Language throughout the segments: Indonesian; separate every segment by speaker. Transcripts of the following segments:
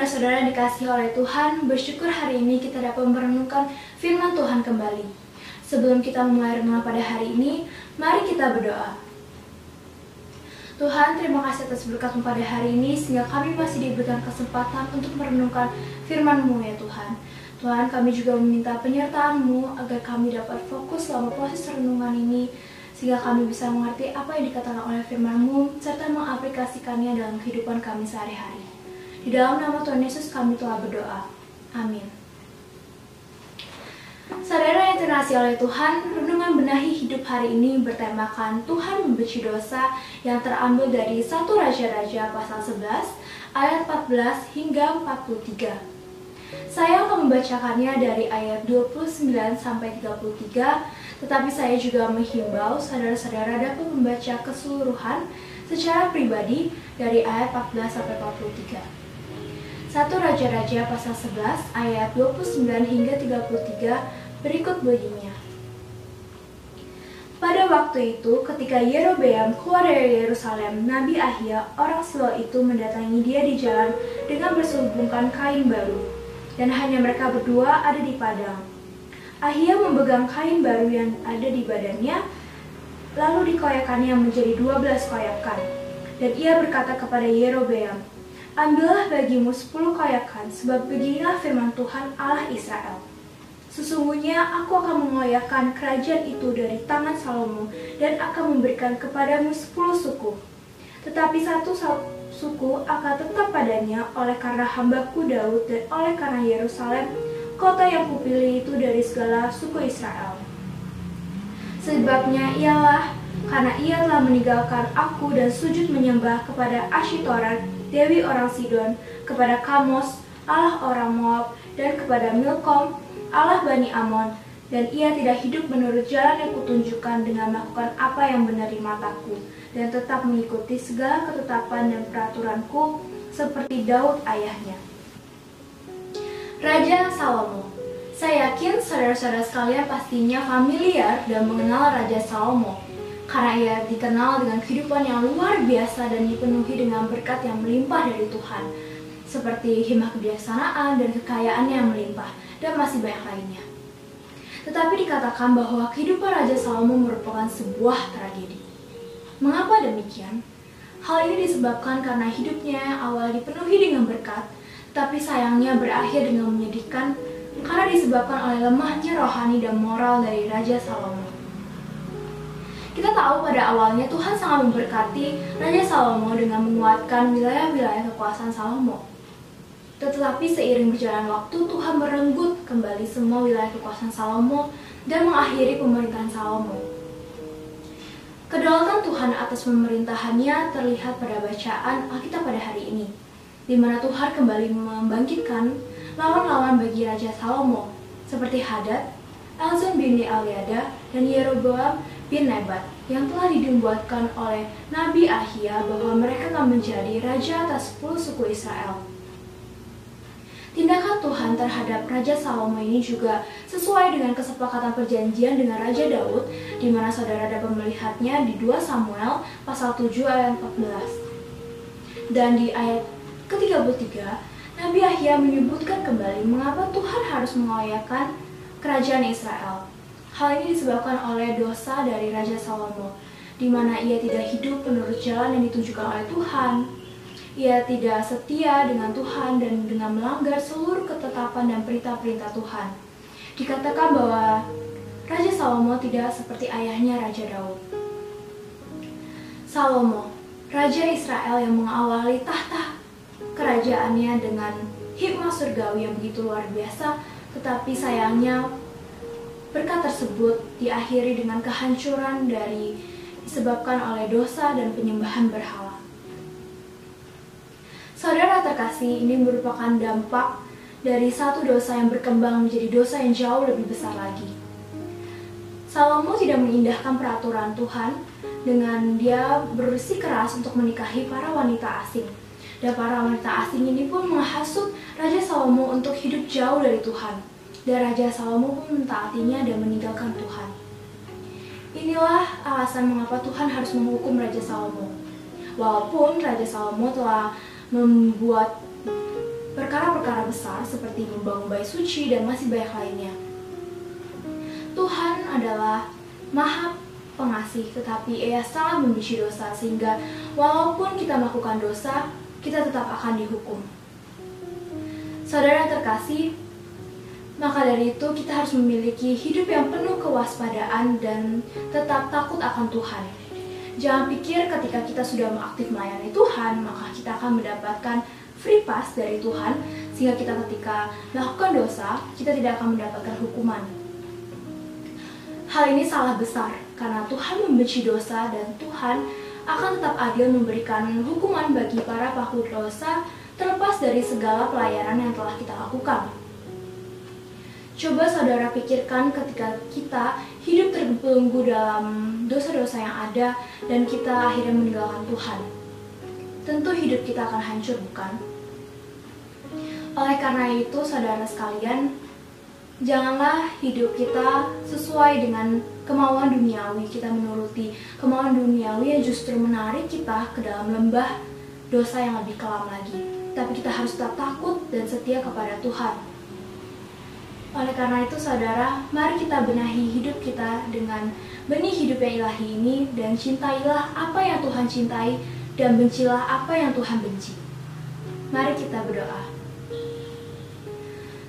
Speaker 1: Saudara-saudara yang dikasihi oleh Tuhan, bersyukur hari ini kita dapat merenungkan firman Tuhan kembali. Sebelum kita memulai renungan pada hari ini, mari kita berdoa. Tuhan, terima kasih atas berkat pada hari ini sehingga kami masih diberikan kesempatan untuk merenungkan firman-Mu ya Tuhan. Tuhan, kami juga meminta penyertaan-Mu agar kami dapat fokus selama proses renungan ini sehingga kami bisa mengerti apa yang dikatakan oleh firman-Mu serta mengaplikasikannya dalam kehidupan kami sehari-hari. Di dalam nama Tuhan Yesus kami telah berdoa. Amin. Saudara yang terkasih oleh Tuhan, renungan benahi hidup hari ini bertemakan Tuhan membenci dosa yang terambil dari 1 Raja-Raja pasal 11 ayat 14 hingga 43. Saya akan membacakannya dari ayat 29 sampai 33, tetapi saya juga menghimbau saudara-saudara dapat membaca keseluruhan secara pribadi dari ayat 14 sampai 43. 1 Raja-Raja pasal 11 ayat 29 hingga 33 berikut bunyinya. Pada waktu itu, ketika Yerobeam keluar dari Yerusalem, Nabi Ahia, orang Silo itu mendatangi dia di jalan dengan berselubungkan kain baru, dan hanya mereka berdua ada di padang. Ahia memegang kain baru yang ada di badannya, lalu dikoyakannya menjadi dua belas koyakan. Dan ia berkata kepada Yerobeam, Ambillah bagimu sepuluh kayakan, sebab beginilah firman Tuhan Allah Israel. Sesungguhnya aku akan mengoyakkan kerajaan itu dari tangan Salomo dan akan memberikan kepadamu sepuluh suku. Tetapi satu suku akan tetap padanya oleh karena hambaku Daud dan oleh karena Yerusalem, kota yang kupilih itu dari segala suku Israel. Sebabnya ialah karena ia telah meninggalkan aku dan sujud menyembah kepada Ashitoran Dewi orang Sidon, kepada Kamos, Allah orang Moab, dan kepada Milkom, Allah Bani Amon, dan ia tidak hidup menurut jalan yang kutunjukkan dengan melakukan apa yang benar di mataku, dan tetap mengikuti segala ketetapan dan peraturanku seperti Daud ayahnya. Raja Salomo Saya yakin saudara-saudara sekalian pastinya familiar dan mengenal Raja Salomo karena ia dikenal dengan kehidupan yang luar biasa dan dipenuhi dengan berkat yang melimpah dari Tuhan, seperti hikmah kebiasaan dan kekayaan yang melimpah, dan masih banyak lainnya. Tetapi dikatakan bahwa kehidupan Raja Salomo merupakan sebuah tragedi. Mengapa demikian? Hal ini disebabkan karena hidupnya awal dipenuhi dengan berkat, tapi sayangnya berakhir dengan menyedihkan karena disebabkan oleh lemahnya rohani dan moral dari Raja Salomo. Kita tahu pada awalnya Tuhan sangat memberkati Raja Salomo dengan menguatkan wilayah-wilayah kekuasaan Salomo. Tetapi seiring berjalan waktu, Tuhan merenggut kembali semua wilayah kekuasaan Salomo dan mengakhiri pemerintahan Salomo. Kedaulatan Tuhan atas pemerintahannya terlihat pada bacaan Alkitab pada hari ini, di mana Tuhan kembali membangkitkan lawan-lawan bagi Raja Salomo, seperti Hadad, Elzon bin Aliada, dan Yeroboam bin Nebat yang telah dibuatkan oleh Nabi Ahia bahwa mereka akan menjadi raja atas 10 suku Israel. Tindakan Tuhan terhadap Raja Salomo ini juga sesuai dengan kesepakatan perjanjian dengan Raja Daud, di mana saudara dapat melihatnya di 2 Samuel pasal 7 ayat 14. Dan di ayat ke-33, Nabi Ahia menyebutkan kembali mengapa Tuhan harus mengoyakkan kerajaan Israel. Hal ini disebabkan oleh dosa dari Raja Salomo, di mana ia tidak hidup menurut jalan yang ditunjukkan oleh Tuhan. Ia tidak setia dengan Tuhan dan dengan melanggar seluruh ketetapan dan perintah-perintah Tuhan. Dikatakan bahwa Raja Salomo tidak seperti ayahnya Raja Daud. Salomo, Raja Israel yang mengawali tahta kerajaannya dengan hikmah surgawi yang begitu luar biasa, tetapi sayangnya Berkat tersebut diakhiri dengan kehancuran dari disebabkan oleh dosa dan penyembahan berhala. Saudara terkasih, ini merupakan dampak dari satu dosa yang berkembang menjadi dosa yang jauh lebih besar lagi. Salomo tidak mengindahkan peraturan Tuhan dengan dia bersikeras untuk menikahi para wanita asing. Dan para wanita asing ini pun menghasut Raja Salomo untuk hidup jauh dari Tuhan dan Raja Salomo pun mentaatinya dan meninggalkan Tuhan. Inilah alasan mengapa Tuhan harus menghukum Raja Salomo. Walaupun Raja Salomo telah membuat perkara-perkara besar seperti membangun bayi suci dan masih banyak lainnya. Tuhan adalah maha pengasih, tetapi ia sangat membenci dosa sehingga walaupun kita melakukan dosa, kita tetap akan dihukum. Saudara terkasih, maka dari itu kita harus memiliki hidup yang penuh kewaspadaan dan tetap takut akan Tuhan. Jangan pikir ketika kita sudah aktif melayani Tuhan, maka kita akan mendapatkan free pass dari Tuhan, sehingga kita ketika melakukan dosa, kita tidak akan mendapatkan hukuman. Hal ini salah besar, karena Tuhan membenci dosa dan Tuhan akan tetap adil memberikan hukuman bagi para pelaku dosa terlepas dari segala pelayanan yang telah kita lakukan. Coba saudara pikirkan ketika kita hidup terbelenggu dalam dosa-dosa yang ada dan kita akhirnya meninggalkan Tuhan. Tentu hidup kita akan hancur, bukan? Oleh karena itu, saudara sekalian, janganlah hidup kita sesuai dengan kemauan duniawi. Kita menuruti kemauan duniawi yang justru menarik kita ke dalam lembah dosa yang lebih kelam lagi. Tapi kita harus tetap takut dan setia kepada Tuhan oleh karena itu, saudara, mari kita benahi hidup kita dengan benih hidup yang ilahi ini dan cintailah apa yang Tuhan cintai dan bencilah apa yang Tuhan benci. Mari kita berdoa.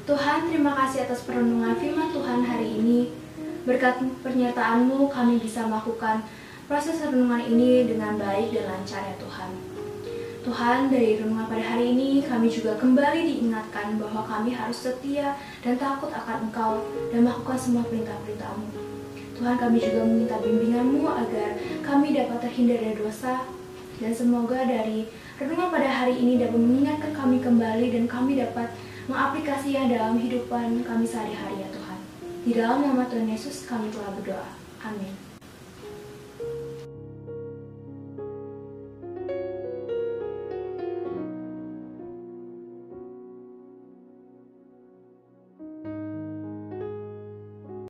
Speaker 1: Tuhan, terima kasih atas perenungan firman Tuhan hari ini. Berkat pernyataanmu, kami bisa melakukan proses renungan ini dengan baik dan lancar ya Tuhan. Tuhan, dari renungan pada hari ini kami juga kembali diingatkan bahwa kami harus setia dan takut akan Engkau dan melakukan semua perintah-perintahmu. Tuhan, kami juga meminta bimbinganmu agar kami dapat terhindar dari dosa dan semoga dari renungan pada hari ini dapat mengingatkan kami kembali dan kami dapat mengaplikasinya dalam kehidupan kami sehari-hari ya Tuhan. Di dalam nama Tuhan Yesus kami telah berdoa. Amin.